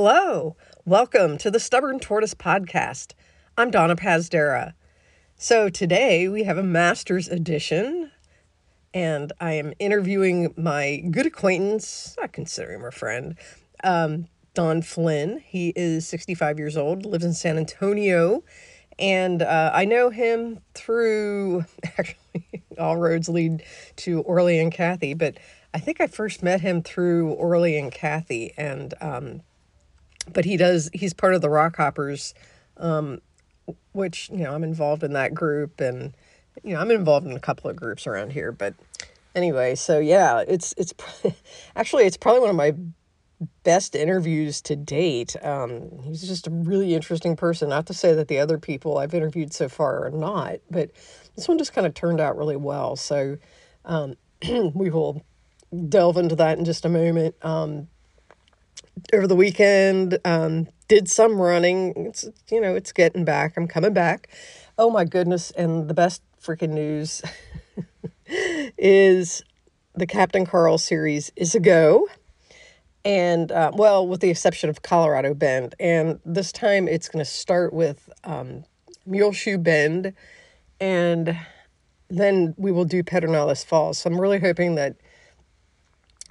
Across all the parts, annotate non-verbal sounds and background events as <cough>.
Hello, welcome to the Stubborn Tortoise Podcast. I'm Donna Pazdera. So today we have a master's edition, and I am interviewing my good acquaintance, I consider him a friend, um, Don Flynn. He is 65 years old, lives in San Antonio, and uh, I know him through <laughs> actually all roads lead to Orly and Kathy, but I think I first met him through Orly and Kathy, and um, but he does he's part of the rockhoppers um, which you know i'm involved in that group and you know i'm involved in a couple of groups around here but anyway so yeah it's it's <laughs> actually it's probably one of my best interviews to date. Um, he's just a really interesting person not to say that the other people i've interviewed so far are not but this one just kind of turned out really well. So um, <clears throat> we will delve into that in just a moment. Um, over the weekend. Um, did some running. It's you know it's getting back. I'm coming back. Oh my goodness! And the best freaking news <laughs> is the Captain Karl series is a go. And uh, well, with the exception of Colorado Bend, and this time it's going to start with um, Muleshoe Bend, and then we will do Pedernales Falls. So I'm really hoping that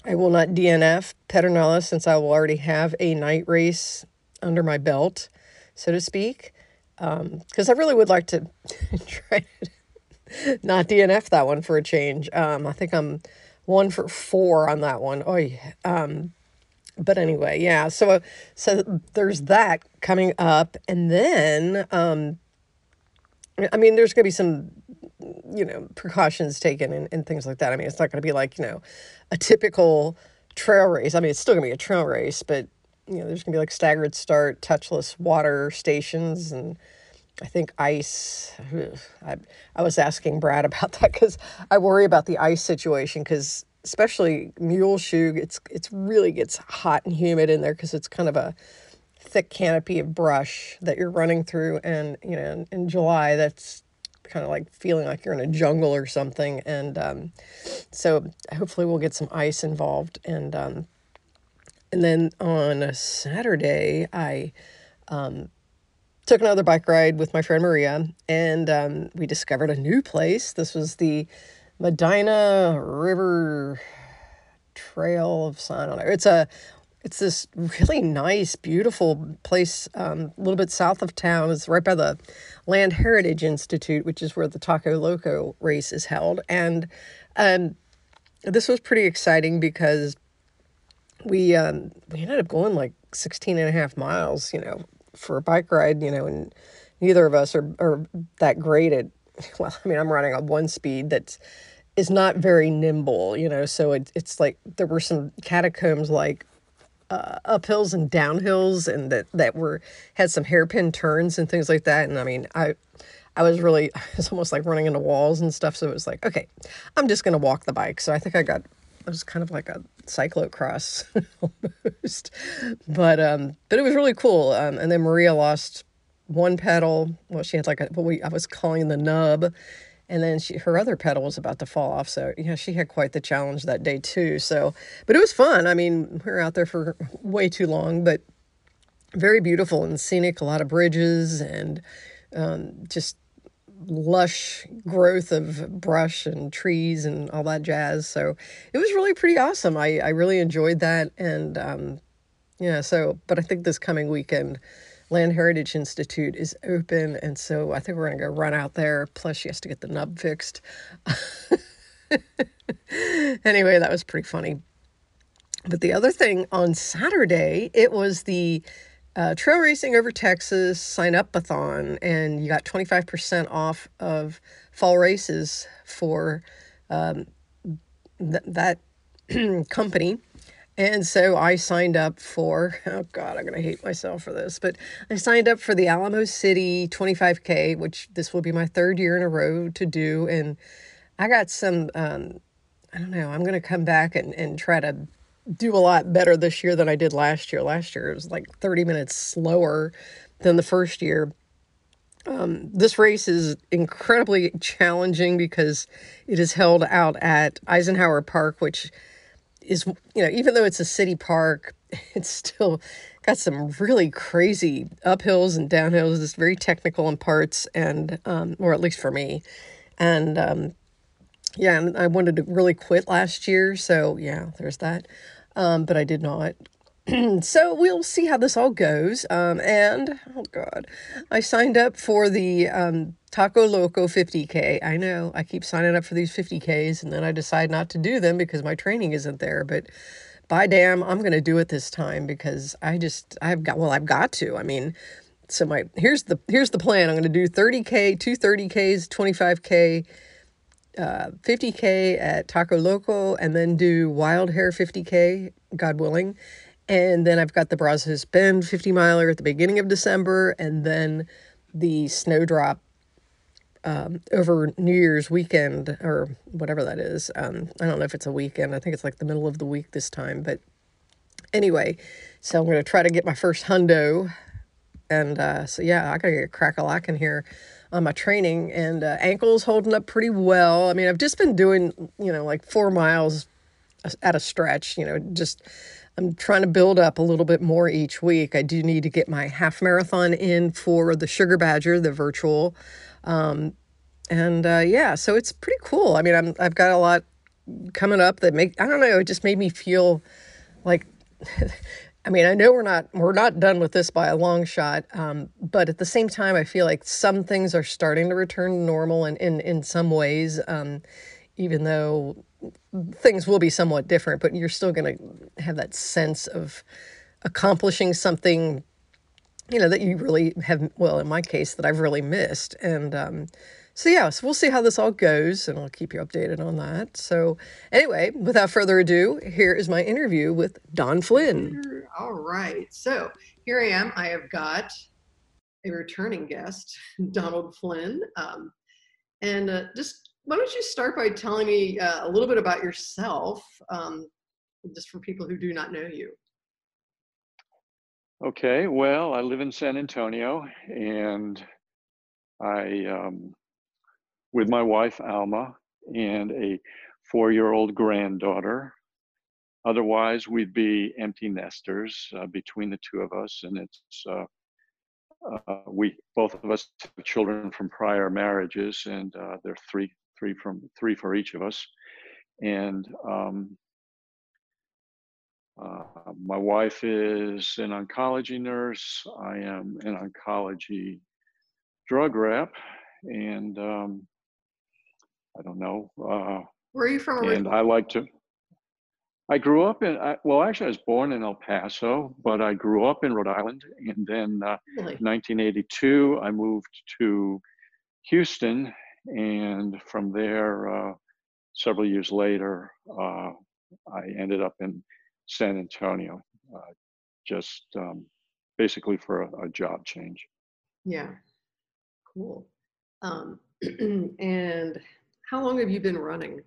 I will not DNF Pedernales since I will already have a night race under my belt, so to speak. Because um, I really would like to <laughs> try to not DNF that one for a change. Um, I think I'm one for four on that one. Oh, yeah. Um, but anyway, yeah. So so there's that coming up, and then um, I mean, there's gonna be some you know precautions taken and, and things like that. I mean, it's not going to be like you know a typical trail race. I mean, it's still going to be a trail race, but you know, there's going to be like staggered start, touchless water stations, and I think ice. I I was asking Brad about <laughs> that because I worry about the ice situation because especially Muleshoe, it's it's really gets hot and humid in there because it's kind of a thick canopy of brush that you're running through, and you know, in, in July that's kind of like feeling like you're in a jungle or something. And um, so hopefully we'll get some ice involved. And um, and then on a Saturday, I um, took another bike ride with my friend Maria, and um, we discovered a new place. This was the Medina River Trail of I don't know. It's a it's this really nice, beautiful place um, a little bit south of town. It's right by the Land Heritage Institute, which is where the Taco Loco race is held. And um, this was pretty exciting because we um, we ended up going like 16 and a half miles, you know, for a bike ride, you know, and neither of us are, are that great at, <laughs> well, I mean, I'm running on one speed that's is not very nimble, you know, so it, it's like there were some catacombs like uh, uphills and downhills and that that were had some hairpin turns and things like that. And i mean i i was really <laughs> it's almost like running into walls and stuff. So it was like okay i'm just going to walk the bike. So i think i got it was kind of like a cyclocross <laughs> almost. But um but it was really cool. Um and then maria lost one pedal. Well she had like a what we i was calling the nub and then she her other pedal was about to fall off so yeah she had quite the challenge that day too so but it was fun. I mean we were out there for <laughs> way too long but very beautiful and scenic a lot of bridges and um, just lush growth of brush and trees and all that jazz so it was really pretty awesome. I, I really enjoyed that and um, yeah so but i think this coming weekend Land Heritage Institute is open, and so I think we're going to go run out there. Plus, she has to get the nub fixed. <laughs> anyway, that was pretty funny. But the other thing on Saturday, it was the uh, Trail Racing Over Texas sign up a and you got 25% off of fall races for um, th- that <clears throat> company. And so I signed up for, <laughs> oh God, I'm going to hate myself for this, but I signed up for the Alamo City 25K, which this will be my third year in a row to do. And I got some, um, I don't know, I'm going to come back and, and try to do a lot better this year than I did last year. Last year it was like 30 minutes slower than the first year. Um, this race is incredibly challenging because it is held out at Eisenhower Park, which is you know even though it's a city park <laughs> it's still got some really crazy uphills and downhills. It's very technical in parts, and um, or at least for me. And um, yeah, and I wanted to really quit last year, so yeah, there's that. Um, but I did not. <clears throat> so we'll see how this all goes. Um, and oh god, I signed up for the um, Taco Loco 50k. I know I keep signing up for these 50ks, and then I decide not to do them because my training isn't there. But by damn, I'm to do it this time because I just I've got well I've got to. I mean, so my here's the here's the plan. I'm going to do 30k, two 30ks, 25k. Uh, 50k at Taco Loco and then do Wild Hare 50k, God willing, and then I've got the Brazos Bend 50 miler at the beginning of December, and then the snowdrop um, over New Year's weekend or whatever that is. Um, I don't know if it's a weekend. I think it's like the middle of the week this time. But anyway, so I'm going to try to get my first hundo. And uh, so, yeah, I got to get crack a lack in here on my training. And uh, ankles holding up pretty well. I mean, I've just been doing, you know, like four miles at a stretch, you know, just I'm trying to build up a little bit more each week. I do need to get my half marathon in for the Sugar Badger, the virtual. Um, and uh, yeah, so it's pretty cool. I mean, I'm, I've got a lot coming up that make, I don't know, it just made me feel like, <laughs> I mean, I know we're not we're not done with this by a long shot, um, but at the same time, I feel like some things are starting to return to normal, and in in some ways, um, even though things will be somewhat different, but you're still going to have that sense of accomplishing something, you know, that you really have, well, in my case, that I've really missed. And um, so, yeah, so we'll see how this all goes, and I'll keep you updated on that. So, anyway, without further ado, here is my interview with Don Flynn. All right. So, here I am. I have got a returning guest, <laughs> Donald Flynn. Um, and uh, just why don't you start by telling me uh, a little bit about yourself, um, just for people who do not know you? Okay, well, I live in San Antonio and I, um, with my wife Alma and a four year old granddaughter. Otherwise, we'd be empty nesters uh, between the two of us, and it's uh, uh, we both of us have children from prior marriages, and uh, they're three three from three for each of us. And um, uh, my wife is an oncology nurse. I am an oncology drug rep, and um, I don't know. Uh, Where are you from? And I like to. I grew up in, I, well, actually, I was born in El Paso, but I grew up in Rhode Island. And then uh, really? 1982, I moved to Houston and from there, uh, several years later, uh, I ended up in San Antonio, uh, just um, basically for a, a, job change. Yeah, cool. Um, <clears throat> and how long have you been running?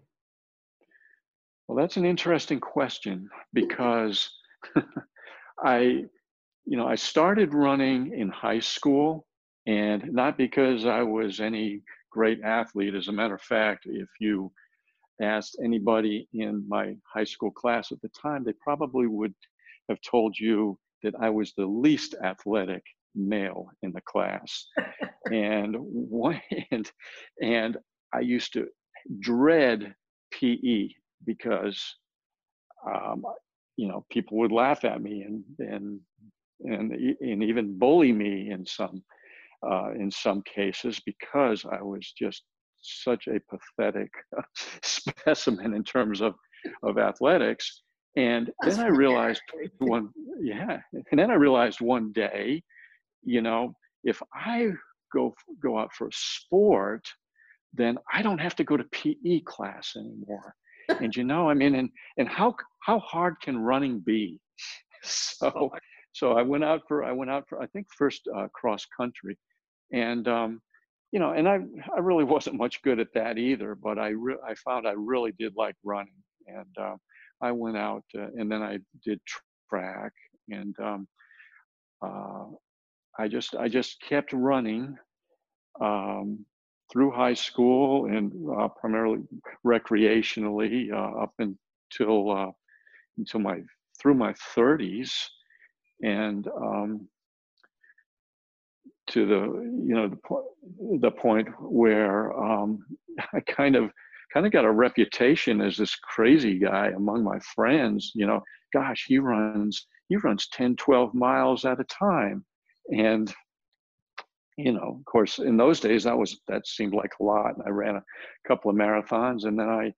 Well, that's an interesting question because <laughs> I, you know, I started running in high school, and not because I was any great athlete. As a matter of fact, if you asked anybody in my high school class at the time, they probably would have told you that I was the least athletic male in the class. <laughs> and one, and and I used to dread PE because um, you know people would laugh at me and and and and even bully me in some uh, in some cases because I was just such a pathetic <laughs> specimen in terms of of athletics. And then I realized <laughs> one, yeah, and then I realized one day, you know, if I go go out for a sport, then I don't have to go to PE class anymore. and you know, I mean, and and how how hard can running be? <laughs> So so I went out for I went out for I think first uh, cross country, and um, you know, and I I really <laughs> wasn't much good at that either, but I re- I found I really did like running, and uh, I went out uh, and then I did track, and um, uh, I just I just kept running um, through high school and uh, primarily recreationally uh, up until uh, until my through my 30s and um, to the you know the, the point where um, <laughs> I kind of kind of got a reputation as this crazy guy among my friends. You know, gosh, he runs he runs 10, 12 miles at a time, and you know, of course, in those days that was that seemed like a lot. And I ran a couple of marathons, and then I,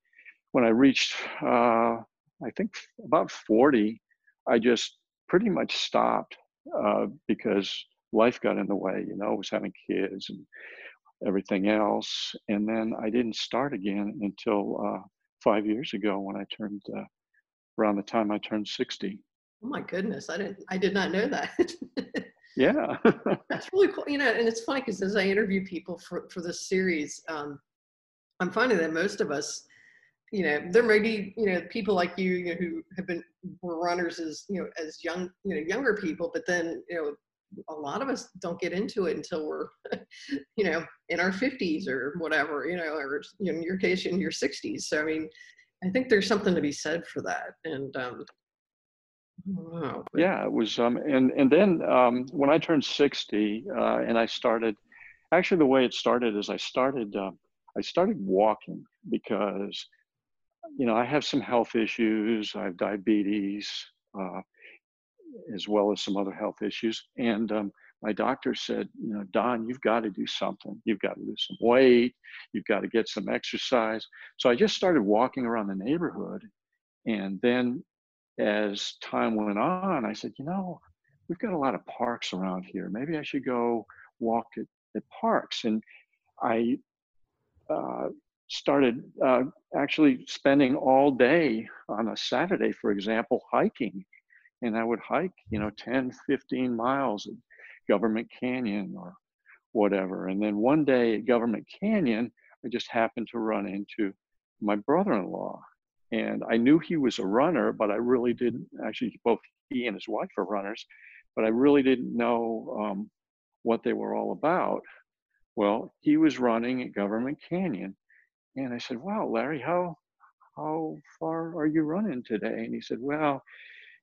when I reached, uh, I think about 40, I just pretty much stopped uh, because life got in the way. You know, I was having kids and everything else, and then I didn't start again until uh, five years ago when I turned uh, around the time I turned 60. Oh my goodness, I didn't, I did not know that. <laughs> Yeah. <laughs> That's really cool. You know, and it's funny because as I interview people for, for this series, um, I'm finding that most of us, you know, there may be, you know, people like you, you know, who have been were runners as, you know, as young, you know, younger people, but then, you know, a lot of us don't get into it until we're, <laughs> you know, in our 50s or whatever, you know, or in your case, in your 60s. So, I mean, I think there's something to be said for that. And um, Wow. Yeah, it was, um, and and then um, when I turned sixty, uh, and I started, actually the way it started is I started, uh, I started walking because, you know, I have some health issues. I have diabetes, uh, as well as some other health issues, and um, my doctor said, you know, Don, you've got to do something. You've got to lose some weight. You've got to get some exercise. So I just started walking around the neighborhood, and then as time went on, I said, you know, we've got a lot of parks around here. Maybe I should go walk at, at parks. And I uh, started uh, actually spending all day on a Saturday, for example, hiking. And I would hike, you know, 10, 15 miles at Government Canyon or whatever. And then one day at Government Canyon, I just happened to run into my brother in law and I knew he was a runner, but I really didn't actually, both he and his wife are runners, but I really didn't know um, what they were all about. Well, he was running at Government Canyon. And I said, Wow, Larry, how, how far are you running today? And he said, Well,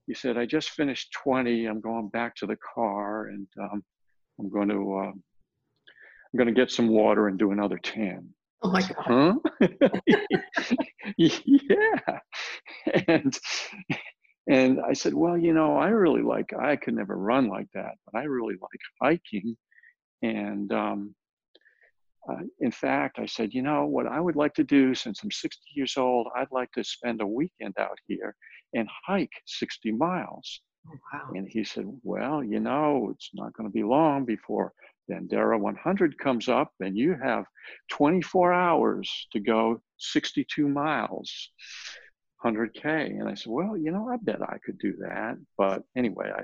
he said, I just finished 20. I'm going back to the car and um, I'm going to, uh, I'm going to get some water and do another 10. Oh my God. Huh? <laughs> yeah. And and I said, well, you know, I really like I could never run like that, but I really like hiking. And um, uh, in fact, I said, you know, what I would like to do since I'm 60 years old, I'd like to spend a weekend out here and hike 60 miles. Oh, wow. And he said, well, you know, it's not going to be long before Bandera 100 comes up and you have 24 hours to go 62 miles, 100K. And I said, well, you know, I bet I could do that. But anyway, I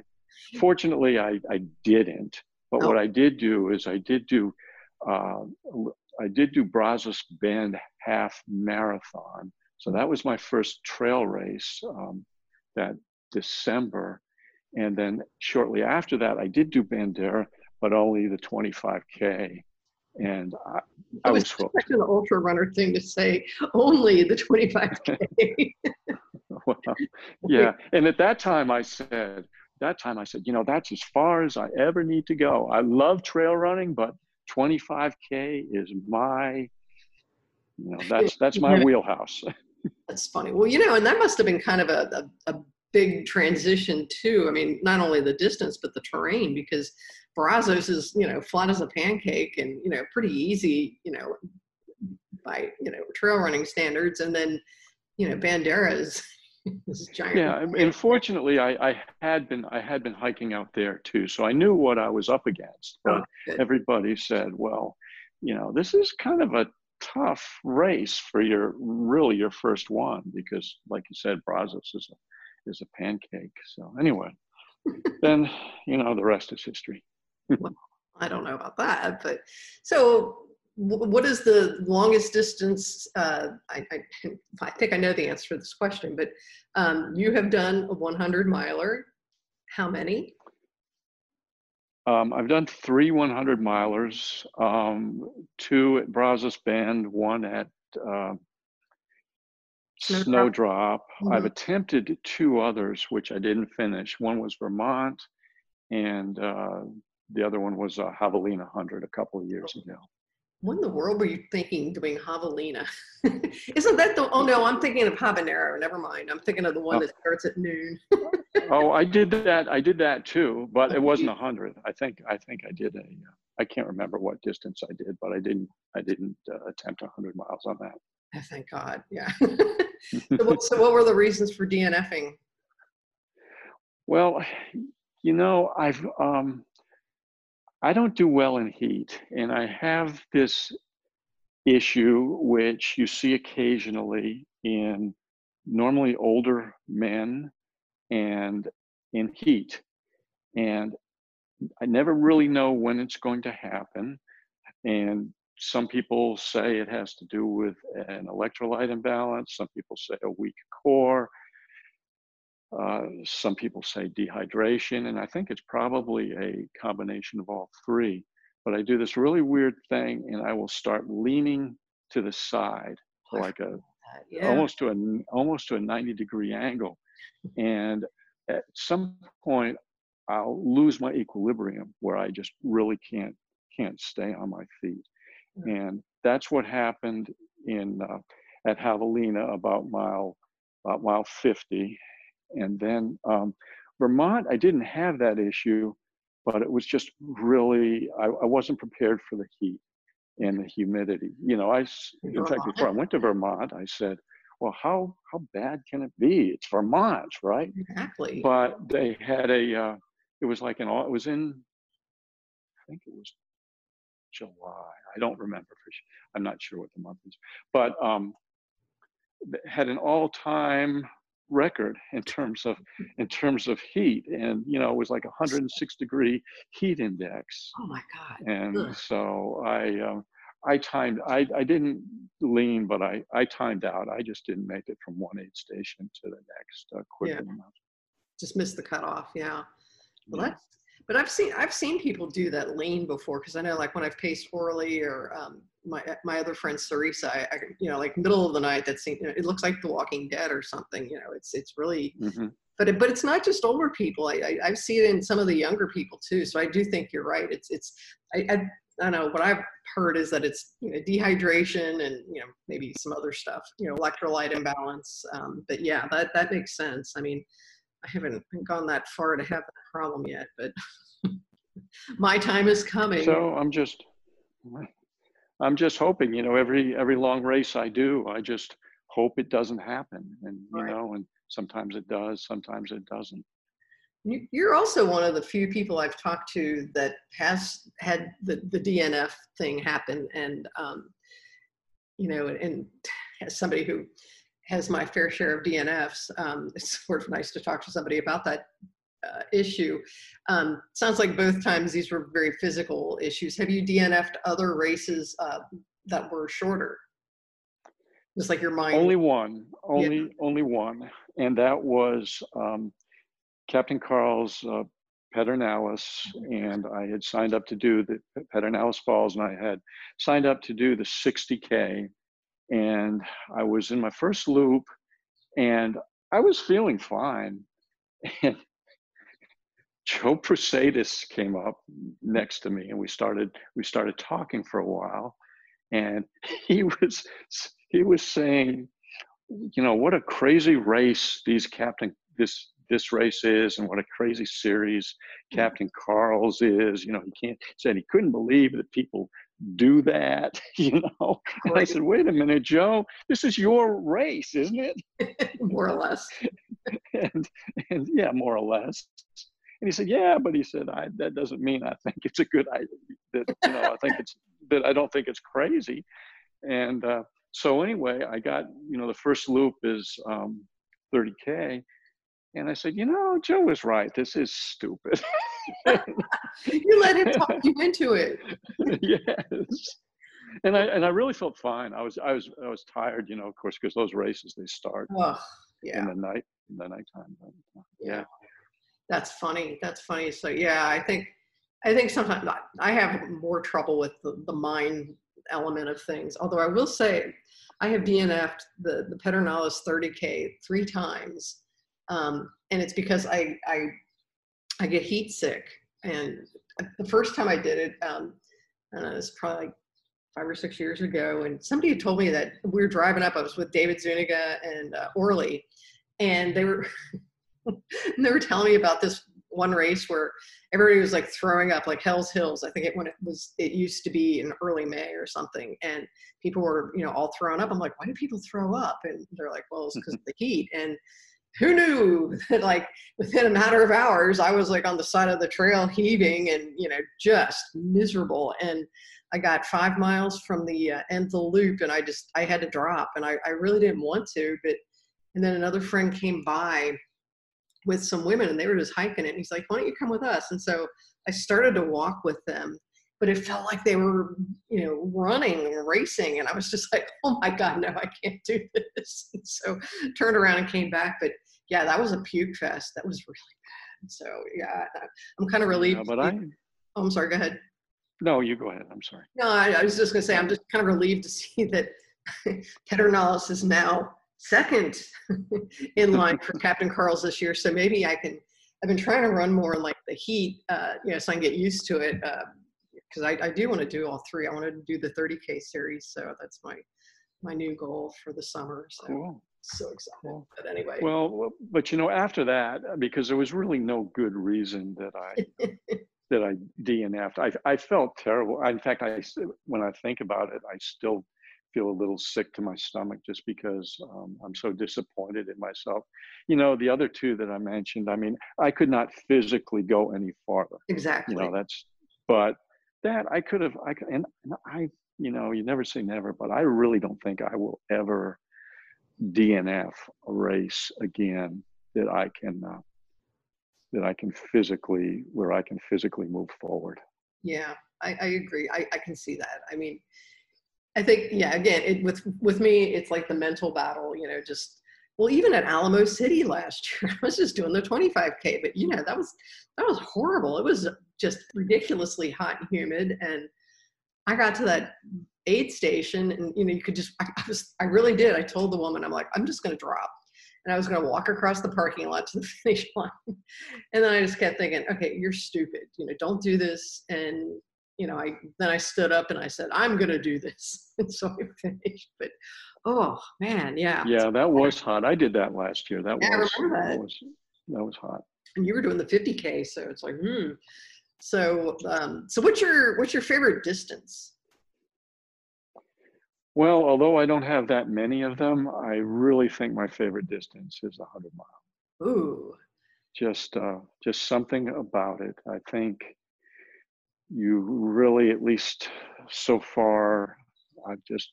fortunately I, I didn't. But oh. what I did do is I did do I did do Brazos Bend half marathon. So that was my first trail race um, that December. And then shortly after that, I did do Bandera, but only the 25K. And I, I was, was such an ultra runner thing to say, only the 25K. <laughs> well, yeah. And at that time, I said, that time I said, you know, that's as far as I ever need to go. I love trail running, but 25K is my, you know, that's, <laughs> that's my wheelhouse. <laughs> That's funny. Well, you know, and that must have been kind of a, a, a big transition too. I mean, not only the distance, but the terrain, because Brazos is, you know, flat as a pancake and, you know, pretty easy, you know, by, you know, trail running standards. And then, you know, Bandera is <laughs> this giant. Yeah. Unfortunately, I, I had been, I had been hiking out there too. So I knew what I was up against, oh, but oh, everybody said, well, you know, this is kind of a tough race for your, really your first one, because like you said, Brazos is a, is a pancake. So anyway, <laughs> then, you know, the rest is history well, I don't know about that, but so what is the longest distance? Uh, I, I, I, think I know the answer to this question, but um, you have done a 100 miler. How many? Um, I've done three 100 milers, um, two at Brazos Bend, one at uh, Snowdrop. Mm-hmm. I've attempted two others, which I didn't finish. One was Vermont, and uh, the other one was uh, Javelina 100 a couple of years ago. What in the world were you thinking doing Javelina? <laughs> Isn't that the? Oh no, I'm thinking of habanero. Never mind. I'm thinking of the one Oh. that starts at noon. oh, I did that. I did that too, but it wasn't a <laughs> hundred. I think. I think I did a. uh, I can't remember what distance I did, but I didn't. I didn't uh, attempt a hundred miles on that. Oh, thank God. Yeah. <laughs> so, what, so what were the reasons for DNFing? Well, you know, I've um, I don't do well in heat, and I have this issue which you see occasionally in normally older men and in heat, and I never really know when it's going to happen. And some people say it has to do with an electrolyte imbalance. Some people say a weak core. Uh, some people say dehydration, and I think it's probably a combination of all three. But I do this really weird thing, and I will start leaning to the side, Oh, like a. Yeah. almost to a almost to a 90 degree angle, and at some point I'll lose my equilibrium where I just really can't can't stay on my feet, Mm. and that's what happened in uh, at Javelina about mile about mile 50, and then um, Vermont I didn't have that issue, but it was just really I, I wasn't prepared for the heat and the humidity. You know, I, in fact before I went to Vermont, I said, "Well, how how bad can it be? It's Vermont, right?" Exactly. But they had a uh, it was like an all it was in I think it was July. I don't remember for sure. I'm not sure what the month is, but um, had an all-time record in terms of in terms of heat, and you know it was like a 106 degree heat index oh my God. and Ugh. so I um, I timed I, I didn't lean but I, I timed out I just didn't make it from one aid station to the next uh, quick Yeah. enough. Just missed the cutoff. Yeah. Well, Yeah. that's, but I've seen I've seen people do that lean before because I know like when I've paced Orly or um, my my other friend Sarisa, I, I you know like middle of the night that seems it looks like The Walking Dead or something. You know, it's it's really Mhm. but it, but it's not just older people. I, I I see it in some of the younger people too. So I do think you're right. It's it's I, I I don't know what I've heard is that it's you know dehydration and you know maybe some other stuff. You know electrolyte imbalance. Um, but yeah, that that makes sense. I mean, I haven't gone that far to have that problem yet, but <laughs> my time is coming. So I'm just I'm just hoping you know every every long race I do I just hope it doesn't happen and you Right. know and sometimes it does sometimes it doesn't. You- You're also one of the few people I've talked to that has had the, the DNF thing happen. And, um, you know, and as somebody who has my fair share of DNFs, um, <laughs> it's sort of nice to talk to somebody about that uh, issue. Um, sounds like both times these were very physical issues. Have you DNF'd other races uh, that were shorter? Just like your mind. Only one, only only one, and that was um, Captain Karl's uh, Pedernales, and I had signed up to do the Pedernales Falls, and I had signed up to do the 60k, and I was in my first loop, and I was feeling fine, <laughs> and Joe Prasatis came up next to me, and we started we started talking for a while, and <laughs> he was he was saying, you know, what a crazy race these captain this this race is, and what a crazy series Captain Karl's is. You know, he can't said he couldn't believe that people do that. <laughs> You know, and I said, wait a minute, Joe, this is your race, isn't it? <laughs> more or less. <laughs> and and yeah, more or less. And he said, yeah, but he said, I, that doesn't mean I think it's a good idea. That you know, I think it's that I don't think it's crazy. And uh, so anyway, I got you know the first loop is um, 30k, and I said, you know, Joe was right. This is stupid. <laughs> You let him talk you into it. <laughs> yes. And I and I really felt fine. I was I was I was tired, you know, of course, because those races they start Oh, yeah. in the night in the nighttime. But, uh, yeah that's funny that's funny so yeah i think i think sometimes I- i have more trouble with the, the mind element of things although i will say i have dnf'd the the pedernales 30k three times um, and it's because i i I get heat sick. And the first time I did it, um, I know, it's probably like five or six years ago. And somebody had told me that we were driving up, I was with David Zuniga and uh, Orly, and they were, <laughs> they were telling me about this one race where everybody was like throwing up like Hell's Hills. I think it when it was it used to be in early May or something, and people were you know all thrown up. I'm like, why do people throw up? And they're like, well, it's because of the heat. And who knew that <laughs> like within a matter of hours I was like on the side of the trail heaving and you know just miserable. And I got five miles from the uh, end of the loop, and I just I had to drop, and I I really didn't want to, but and then another friend came by with some women and they were just hiking it. And he's like, why don't you come with us? And so I started to walk with them, but it felt like they were, you know, running and racing. And I was just like, oh my God, no, I can't do this. <laughs> And so turned around and came back. But yeah, that was a puke fest. That was really bad. So yeah, I'm kind of relieved. But I, oh, I'm sorry, go ahead. No, you go ahead. I'm sorry. No, I, I was just going to say, I'm just kind of relieved to <laughs> see that <laughs> Pedernales is now second <laughs> in line for Captain Karl's this year. So maybe I can. I've been trying to run more in like the heat, uh, you know, so I can get used to it. Because uh, I, I do want to do all three. I want to do the 30k series, so that's my my new goal for the summer. So cool. So excited. Cool. But anyway. Well, but you know, after that, uh, because there was really no good reason that I <laughs> that I DNF'd. I I felt terrible. In fact, I when I think about it, I still feel a little sick to my stomach just because um, I'm so disappointed in myself. You know, the other two that I mentioned, I mean, I could not physically go any farther. Exactly. You know, that's, but that I could have, I and, and I, you know, you never say never, but I really don't think I will ever DNF a race again that I can, uh, that I can physically, where I can physically move forward. Yeah, I, I agree. I, I can see that. I mean, I think, yeah, again, it, with with me, it's like the mental battle. You know, just well, even at Alamo City last <laughs> year, I was just doing the 25k, but you know, that was that was horrible. It was just ridiculously hot and humid, and I got to that aid station, and you know, you could just I, I was I really did. I told the woman, I'm like, I'm just going to drop. And I was going to walk across the parking lot to the <laughs> finish line. And then I just kept thinking, okay, you're stupid. You know, don't do this. And you know, I then I stood up and I said, I'm going to do this. <laughs> And so I finished. But oh man, yeah. Yeah, that was hot. I did that last year. That yeah, was that. that was that was hot. And you were doing the 50k, so it's like, hmm. So, um, so what's your what's your favorite distance? Well, although I don't have that many of them, I really think my favorite distance is a 100 mile. Ooh. Just uh, just something about it. I think you really, at least so far, I've just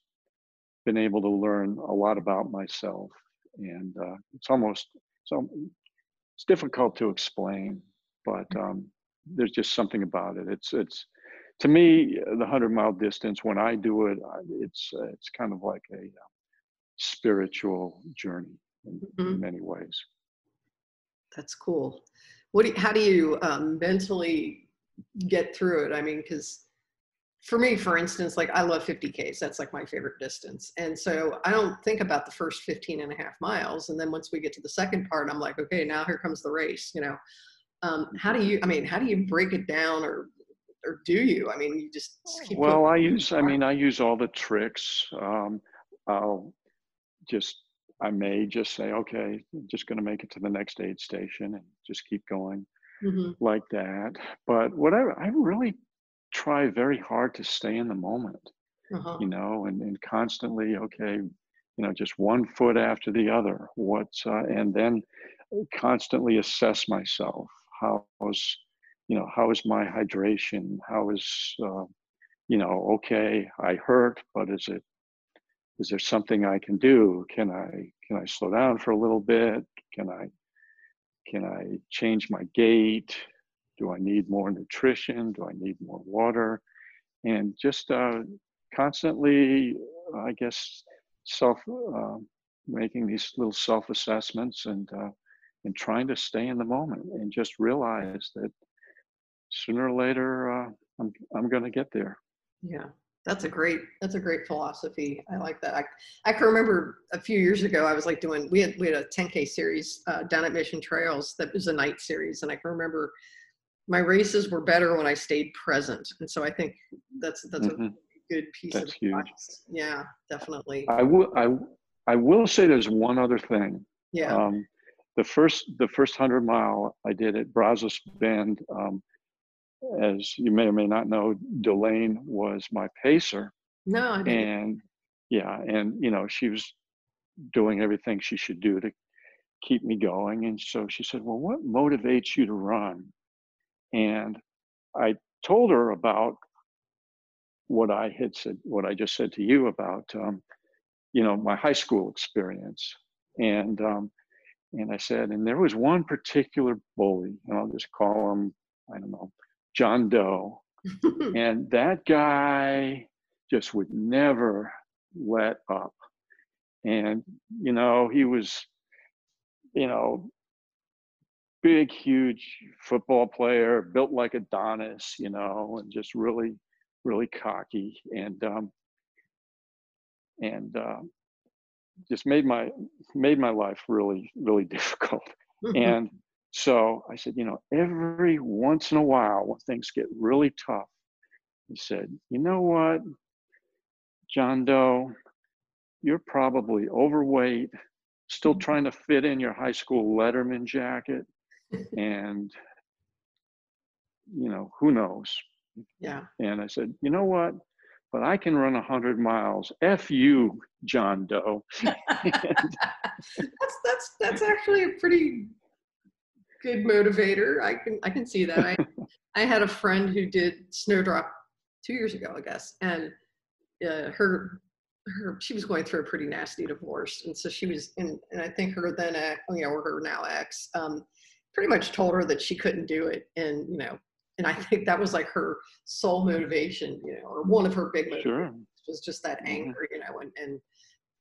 been able to learn a lot about myself, and uh, it's almost so it's difficult to explain, but um, there's just something about it. It's it's to me the hundred mile distance. When I do it, it's uh, it's kind of like a uh, spiritual journey in, mm-hmm. in, many ways. That's cool. What do you, how do you um, mentally get through it. I mean, because for me, for instance, like I love 50Ks. That's like my favorite distance. And so I don't think about the first 15 and a half miles. And then once we get to the second part, I'm like, okay, now here comes the race, you know. Um, how do you, I mean, how do you break it down or, or do you? I mean, you just well, I use, I mean, I use all the tricks. Um, I'll just, I may just say, okay, I'm just going to make it to the next aid station and just keep going mm-hmm. like that. But what I, I really try very hard to stay in the moment, uh-huh. you know, and, and constantly, okay, you know, just one foot after the other. What's, uh, and then constantly assess myself. How's, you know, how is my hydration? How is, uh, you know, okay, I hurt, but is it, is there something I can do? Can I, can I slow down for a little bit? Can I, can I change my gait? Do I need more nutrition? Do I need more water? And just uh, constantly, I guess, self uh, making these little self assessments and uh, and trying to stay in the moment and just realize that sooner or later uh, I'm I'm going to get there. Yeah, That's a great. That's a great philosophy. I like that. I, I can remember a few years ago. I was like doing. We had we had a 10k series uh, down at Mission Trails that was a night series, and I can remember my races were better when I stayed present. And so I think that's that's mm-hmm. a good piece that's of huge. Advice. Yeah, definitely. I will. I I will say there's one other thing. Yeah. Um, the first the first hundred mile I did at Brazos Bend. Um, as you may or may not know, Delane was my pacer. No, I didn't. And yeah, and you know, she was doing everything she should do to keep me going. And so she said, Well, what motivates you to run? And I told her about what I had said, what I just said to you about, um, you know, my high school experience. And um, and I said, and there was one particular bully, and I'll just call him, I don't know, John Doe. <laughs> and that guy just would never let up. And, you know, he was, you know, big, huge football player, built like Adonis, you know, and just really, really cocky. And, um, and, uh, just made my made my life really really <laughs> difficult <laughs> and so I said, you know, every once in a while when things get really tough, he said, you know what, John Doe, you're probably overweight, still mm-hmm. trying to fit in your high school Letterman jacket. <laughs> and, you know, who knows? Yeah. And I said, you know what? But I can run 100 miles. F you, John Doe. <laughs> <laughs> that's, that's, that's actually a pretty good motivator. I can I can see that. I <laughs> I had a friend who did Snowdrop two years ago, I guess, and uh, her her she was going through a pretty nasty divorce, and so she was in, and I think her then ex, you know, or her now ex, um, pretty much told her that she couldn't do it, and you know, and I <laughs> think that was like her sole motivation, you know, or one of her big motivations sure. was just that anger, you know, and and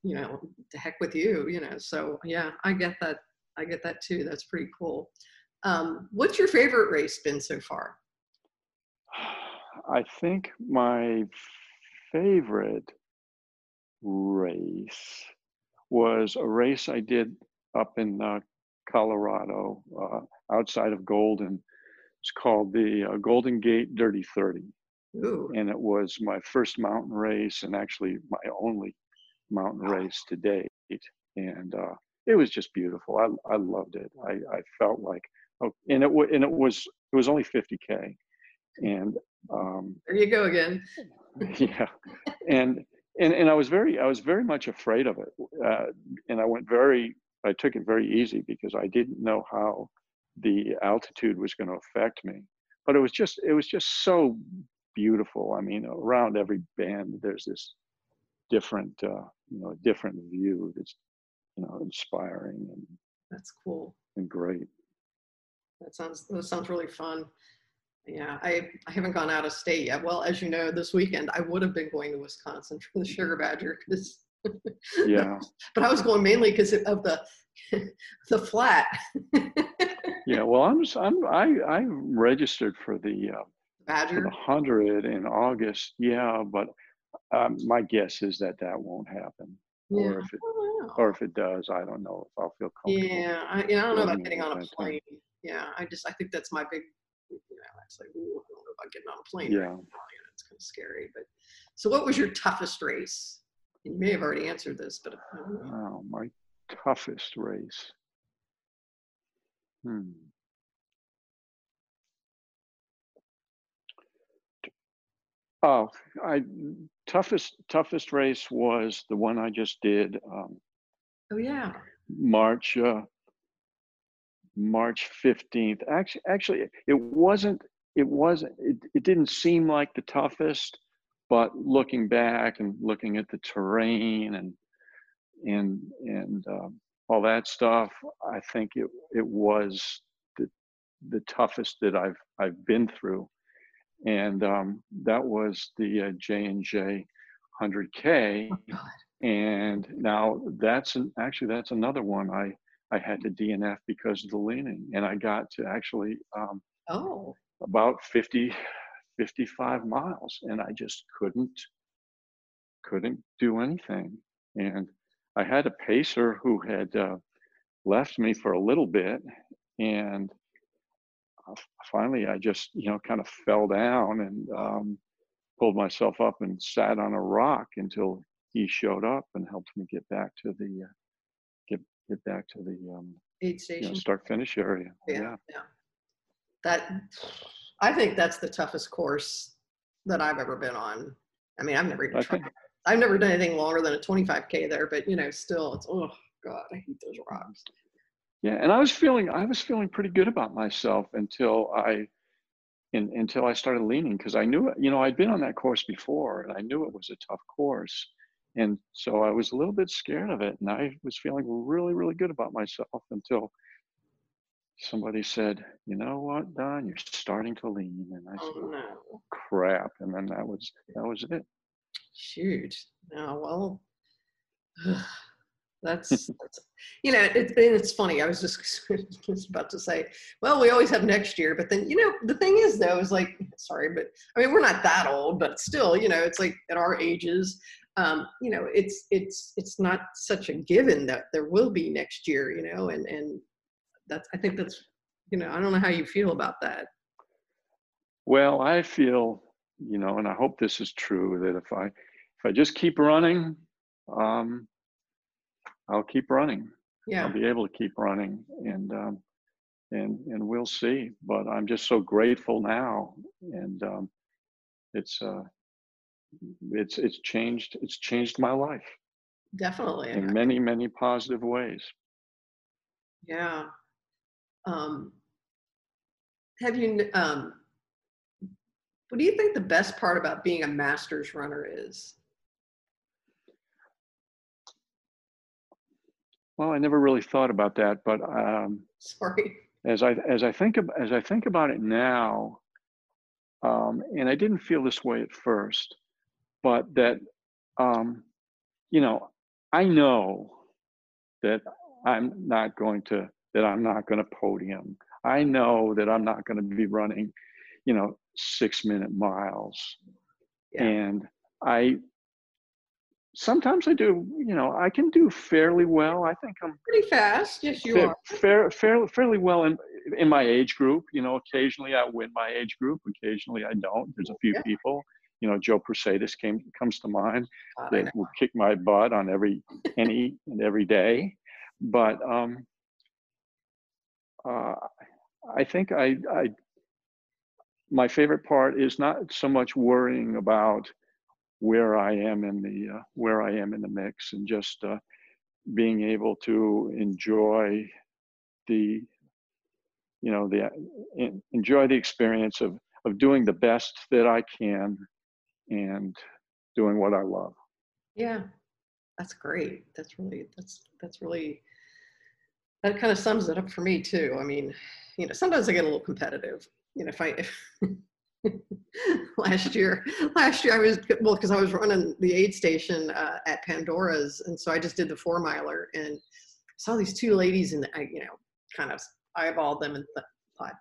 you know, the heck with you, you know. So yeah, I get that. I get that too. That's pretty cool. Um, what's your favorite race been so far? I think my favorite race was a race I did up in uh, Colorado, uh, outside of Golden. It's called the uh, Golden Gate Dirty 30. Ooh. And it was my first mountain race and actually my only mountain race to date. And uh, it was just beautiful. I, I loved it. I, I felt like and it and it was it was only 50k, and um, there you go again. <laughs> yeah, and and and I was very I was very much afraid of it, uh, and I went very I took it very easy because I didn't know how the altitude was going to affect me. But it was just it was just so beautiful. I mean, around every bend there's this different uh, you know different view that's you know inspiring and that's cool and great. That sounds that sounds really fun. Yeah, I, I haven't gone out of state yet. Well, as you know, this weekend I would have been going to Wisconsin for the Sugar Badger <laughs> yeah, but I was going mainly because of the <laughs> the flat. <laughs> yeah, well, I'm I'm I I registered for the uh, Badger the hundred in August. Yeah, but um, my guess is that that won't happen. Yeah. Or if it, or if it does, I don't know if I'll feel comfortable. Yeah, I, yeah, I don't know about getting on a plane yeah, I just I think that's my big, you know, it's like ooh, I don't know about getting on a plane. Yeah, right now, it's kind of scary. But so, what was your toughest race? You may have already answered this, but oh, my toughest race. Hmm. Oh, I toughest toughest race was the one I just did. Um, oh yeah. March uh, March 15th. Actually, actually, it wasn't. It wasn't. It, it didn't seem like the toughest, but looking back and looking at the terrain and and and um, all that stuff, I think it it was the the toughest that I've I've been through, and um, that was the uh, J and J 100K. Oh, and now that's an, actually that's another one I I had to DNF because of the leaning, and I got to actually um, oh about 50, 55 miles, and I just couldn't couldn't do anything. And I had a pacer who had uh, left me for a little bit, and uh, finally I just you know kind of fell down and um, pulled myself up and sat on a rock until he showed up and helped me get back to the uh, get back to the um, Aid you station. know, start finish area. yeah, yeah. That I think that's the toughest course that I've ever been on. I mean, I've never even I tried. think I've never done anything longer than a 25k there, but you know, still, it's oh god, I hate those rocks. Yeah, and I was feeling I was feeling pretty good about myself until I in, until I started leaning because I knew it, you know I'd been on that course before and I knew it was a tough course. And so I was a little bit scared of it and I was feeling really, really good about myself until somebody said, you know what, Don, you're starting to lean. And I said, Oh no, crap. And then that was that was it. shoot. No, well, <sighs> that's, that's you know, it, it's funny. I was just, <laughs> just about to say, well, we always have next year, but then you know, the thing is though, is like, sorry, but I mean, we're not that old, but still, you know, it's like at our ages, um, you know, it's it's it's not such a given that there will be next year, you know, and and that's I think that's you know, I don't know how you feel about that. Well, I feel, you know, and I hope this is true, that if I if I just keep running, um, I'll keep running. Yeah. I'll be able to keep running, and um, and and we'll see. But I'm just so grateful now, and um, it's uh, it's it's changed. It's changed my life Definitely. in many many positive ways. Yeah. Um, have you, um, what do you think the best part about being a master's runner is? Well, I never really thought about that, but um, <laughs> Sorry. as I as I think as I think about it now, um, and I didn't feel this way at first, but that um, you know I know that I'm not going to that I'm not going to podium. I know that I'm not going to be running, you know, six minute miles, Yeah. and I sometimes I do. You know, I can do fairly well. I think I'm Pretty fast. Yes, you fair, are. fair, fairly, fairly well in in my age group. You know, occasionally I win my age group. Occasionally I don't. There's a few Yeah. people. You know, Joe Mercedes came comes to mind God, that will kick my butt on every any and every day. But um, uh, I think I, I my favorite part is not so much worrying about where I am in the uh, where I am in the mix and just uh, being able to enjoy the you know the enjoy the experience of of doing the best that I can and doing what I love. Yeah. That's great. That's really, that's, that's really, that kind of sums it up for me too. I mean, you know, sometimes I get a little competitive. You know, if I, if <laughs> last year, last year I was, well, because I was running the aid station uh, at Pandora's. And so I just did the four miler and saw these two ladies and I, you know, kind of eyeballed them and thought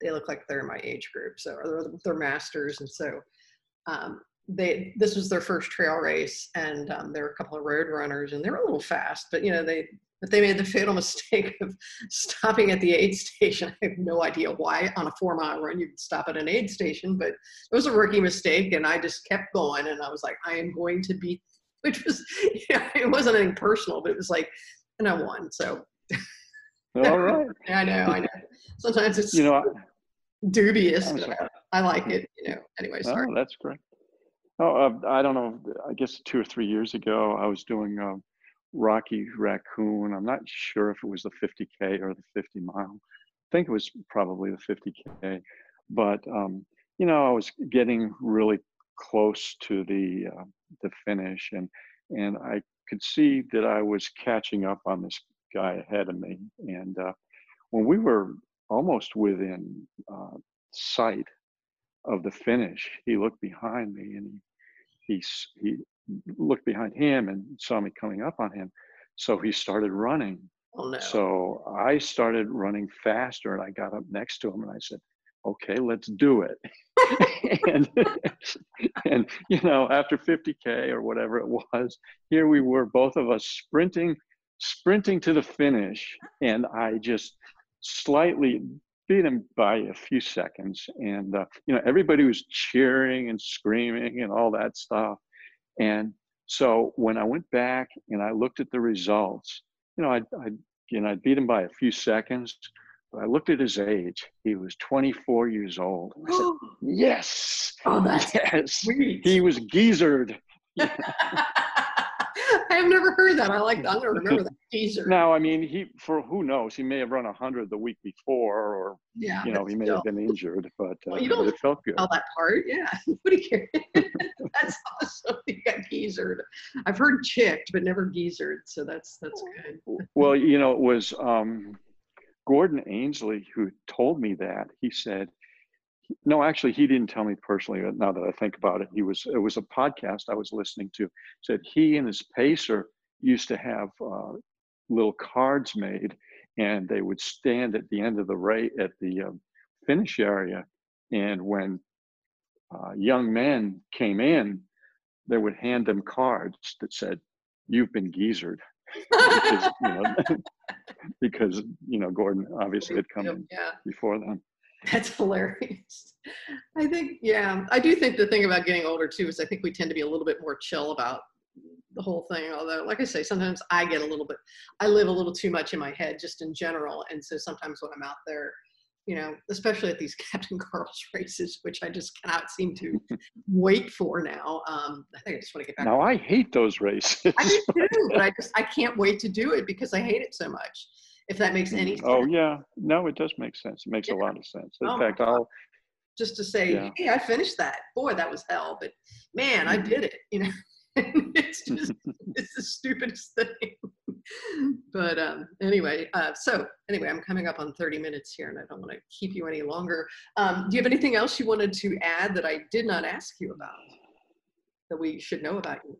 they look like they're in my age group. So, they're, they're masters. And so, um, they this was their first trail race and um, there were a couple of road runners and they were a little fast but you know they but they made the <laughs> fatal mistake of stopping at the aid station. <laughs> I have no idea why on a four mile run you'd stop at an aid station but it was a rookie mistake and i just kept going and i was like i am going to beat <laughs> which was you know, it wasn't anything personal but it was like and i won so. All right, i know i know. Sometimes it's you know. I, dubious I'm but. I, I like it you know anyway sorry Oh, that's great. Oh, uh, I don't know. I guess two or three years ago, I was doing um, Rocky Raccoon. I'm not sure if it was the 50K or the 50 mile. I think it was probably the 50K. But, um, you know, I was getting really close to the, uh, the finish and, and I could see that I was catching up on this guy ahead of me. And uh, when we were almost within uh, sight of the finish, he looked behind me and he he he looked behind him and saw me coming up on him, so he started running. oh no So I started running faster and I got up next to him and I said, "Okay, let's do it." <laughs> and and you know, after 50k or whatever it was, here we were, both of us sprinting, sprinting to the finish, and I just slightly beat him by a few seconds. And uh, you know, everybody was cheering and screaming and all that stuff. And so when I went back and I looked at the results, you know, I, I you know, I beat him by a few seconds. But I looked at his age. He was 24 years old. I said, <gasps> yes. Oh, that's yes. sweet. He was geezered. <laughs> <laughs> <laughs> I have never heard that. I like. I'm gonna remember that teaser. Now, I mean, he for who knows? He may have run 100 the week before, or yeah, you know, he may still. have been injured, but, uh, you don't it felt good. tell that part. Yeah, <laughs> nobody cares. <laughs> that's awesome. You got geezered. I've heard chicked, but never geezered. So that's that's good. Well, you know, it was um, Gordon Ainsley who told me that. He said, no, actually, he didn't tell me personally. but Now that I think about it, he was it was a podcast I was listening to. Said he and his pacer used to have uh, little cards made, and they would stand at the end of the race at the um, finish area, and when uh, young men came in, they would hand them cards that said, "You've been geezered." because, you know, <laughs> because you know Gordon obviously had come in Yeah. before them. <laughs> That's hilarious. I think, yeah, I do think the thing about getting older too is I think we tend to be a little bit more chill about the whole thing. Although, like I say, sometimes I get a little bit, I live a little too much in my head just in general. And so sometimes when I'm out there, you know, especially at these <laughs> Captain Karl's races, which I just cannot seem to <laughs> wait for now. Um, I think I just want to get back. Now I hate those races. I do too, but I just I can't wait to do it because I hate it so much. If that makes any sense. oh yeah, no, it does make sense. It makes a lot of sense. In Oh, fact, I'll just to say, Yeah. hey, I finished that. Boy, that was hell, but man, I did it. You know, <laughs> it's just <laughs> it's the stupidest thing. <laughs> but um, anyway, uh, so anyway, I'm coming up on 30 minutes here, and I don't want to keep you any longer. Um, do you have anything else you wanted to add that I did not ask you about that we should know about you?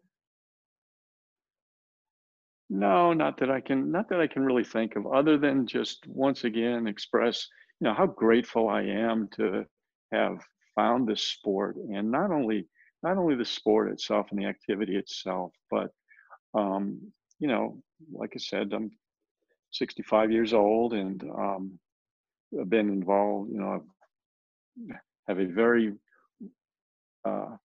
No, not that I can, not that I can really think of, other than just once again express, you know, how grateful I am to have found this sport, and not only not only the sport itself and the activity itself, but um, you know, like I said, I'm 65 years old, and um, I've been involved. You know, I've have a very uh,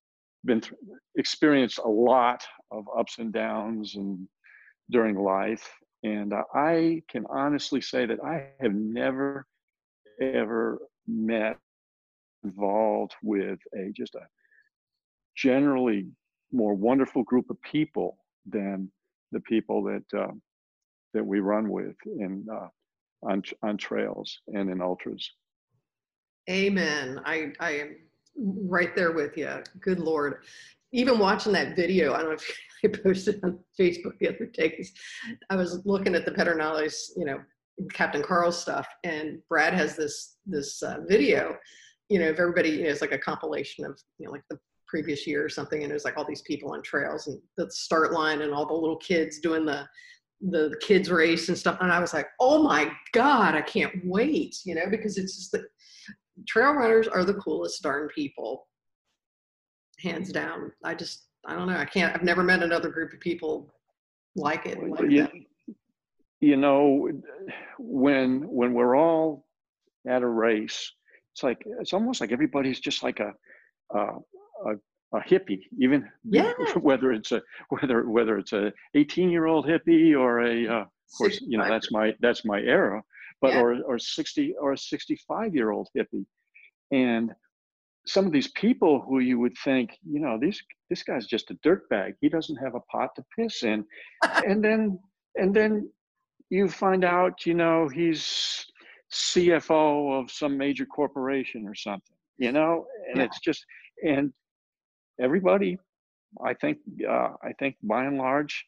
been through, experienced a lot of ups and downs and during life and i can honestly say that i have never ever met involved with a just a generally more wonderful group of people than the people that uh, that we run with in uh, on on trails and in ultras Amen. I, I am right there with you. Good Lord. Even watching that video, I don't know if <laughs> I posted on Facebook the other day, 'cause I was looking at the Pedernales, you know, Captain Karl stuff, and Brad has this this uh, video, you know, of everybody, you know, it's like a compilation of, you know, like the previous year or something, and it was like all these people on trails and the start line and all the little kids doing the the kids race and stuff, and I was like, oh my god, I can't wait, you know, because it's just the trail runners are the coolest darn people hands down i just i don't know i can't i've never met another group of people like it like you, you know when when we're all at a race it's like it's almost like everybody's just like a a, a, a hippie even Yeah. <laughs> whether it's a whether whether it's a 18 year old hippie or a uh, of course you know that's my that's my era but Yeah. or or 60 or a 65 year old hippie and some of these people who you would think you know these this guy's just a dirtbag. He doesn't have a pot to piss in. <laughs> And then and then you find out you know he's cfo of some major corporation or something you know? And Yeah. it's just and everybody i think uh, i think by and large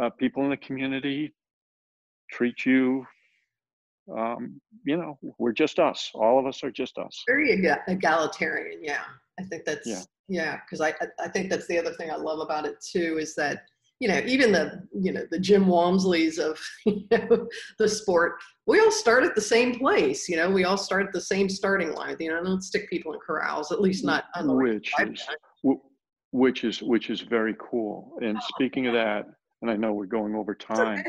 uh, people in the community treat you um, you know we're just us. All of us are just us. Very egalitarian yeah. I think that's Yeah. yeah because I, I think that's the other thing i love about it too is that you know even the you know the jim walmsleys of <laughs> you know the sport we all start at the same place you know? We all start at the same starting line you know? Don't stick people in corrals at least not on the which is which is which is very cool. And Oh, speaking of that, and I know we're going over time,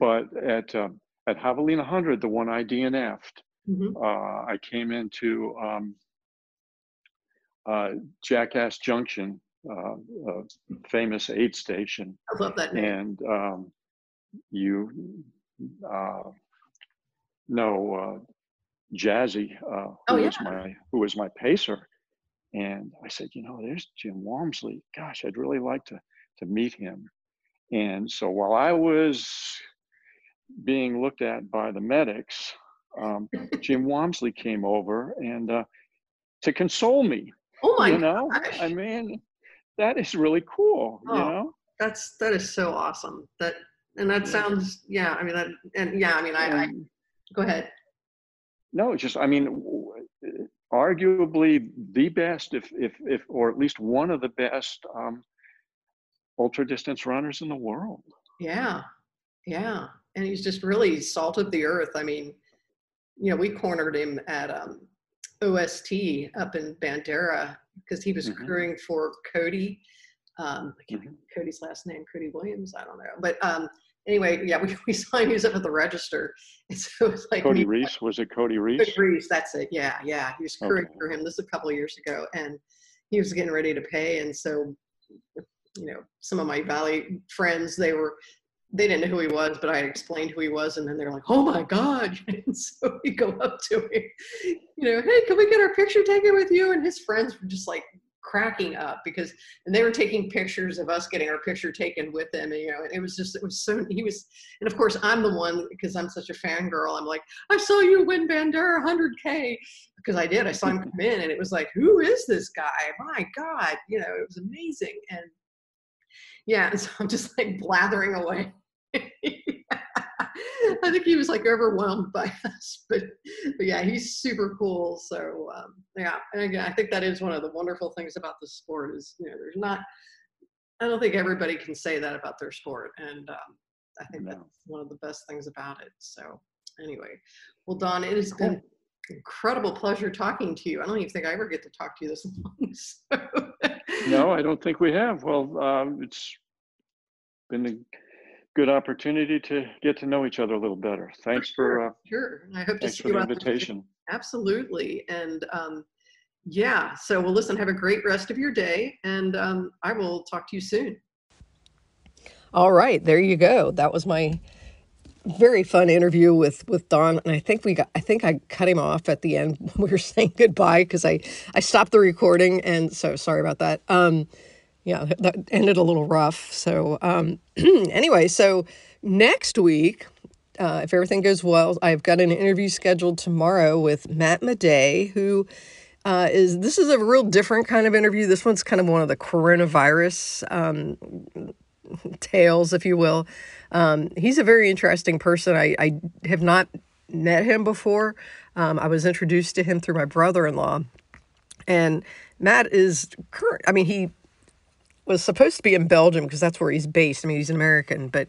but at um, at Javelina 100, the one I DNF'd, Mhm. uh, I came into um, uh, Jackass Junction, uh, a famous aid station, I love that name. and um, you uh, know uh, Jazzy, uh, Oh, who yeah. was my who was my pacer, and I said, you know, there's Jim Walmsley. Gosh, I'd really like to to meet him. And so while I was being looked at by the medics, um, <laughs> Jim Walmsley came over and uh, to console me. Oh my you know, gosh. I mean, that is really cool. You Oh. know, That's that is so awesome. That and that sounds yeah. I mean that and yeah. I mean I, I go ahead. No, it's just I mean, arguably the best, if if if, or at least one of the best um, ultra distance runners in the world. Yeah, yeah. And he's just really salt of the earth. I mean, you know, we cornered him at um, OST up in Bandera because he was Mhm. crewing for Cody. Um, I can't Mhm. think of Cody's last name, Cody Williams. I don't know, but um, anyway, yeah, <laughs> we, we saw him. He was up at the register, and so it was like Cody me- Reese was it Cody Reese? Cody Reese, that's it. Yeah, yeah. He was crewing Okay. for him. This is a couple of years ago, and he was getting ready to pay. And so, you know, some of my Valley friends, they were, they didn't know who he was, but I explained who he was, and then they're like, "Oh my God!" <laughs> And so we go up to him, you know, "Hey, can we get our picture taken with you?" And his friends were just like cracking up because and they were taking pictures of us getting our picture taken with them and you know it was just it was so he was and of course i'm the one because i'm such a fangirl i'm like I saw you win Bandera 100K because I did. I saw him come in and it was like, who is this guy? My God, you know, it was amazing. And yeah, and <laughs> so I'm just like blathering away. <laughs> I think he was like overwhelmed by <laughs> us, but, but yeah, he's super cool. So um, yeah, and again, I think that is one of the wonderful things about the sport is you know there's not. I don't think everybody can say that about their sport, and um, I think No. that's one of the best things about it. So anyway, well, Don, it has been incredible pleasure talking to you. I don't even think I ever get to talk to you this <laughs> long. So. No, I don't think we have. Well, um, it's been a good opportunity to get to know each other a little better. Thanks for uh, sure. I hope to thanks see for you the out there. invitation. Absolutely. And um, yeah, so well, listen, have a great rest of your day, and um, I will talk to you soon. All right, there you go. That was my very fun interview with with Don, and I think we got. I think I cut him off at the end. when We were <laughs> saying goodbye because I I stopped the recording, and so sorry about that. Um, yeah, that ended a little rough. So um, <clears throat> anyway, so next week, uh, if everything goes well, I've got an interview scheduled tomorrow with Matt Madej, who uh, is this is a real different kind of interview. This one's kind of one of the coronavirus um, tales, if you will. Um, he's a very interesting person. I, I have not met him before. Um, I was introduced to him through my brother-in-law, and Matt is current. I mean, he was supposed to be in Belgium because that's where he's based. I mean, he's an American, but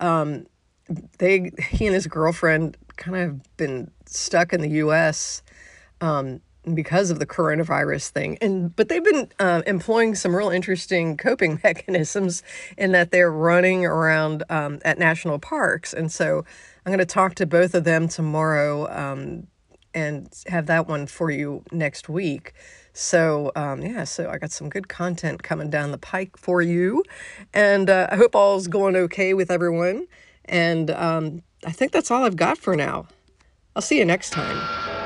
um, they he and his girlfriend kind of been stuck in the U.S. Um, because of the coronavirus thing, and but they've been uh, employing some real interesting coping <laughs> mechanisms in that they're running around um, at national parks, and so I'm going to talk to both of them tomorrow. Um, and have that one for you next week. So, um, yeah, so I got some good content coming down the pike for you. And uh, I hope all's going okay with everyone. And um, I think that's all I've got for now. I'll see you next time.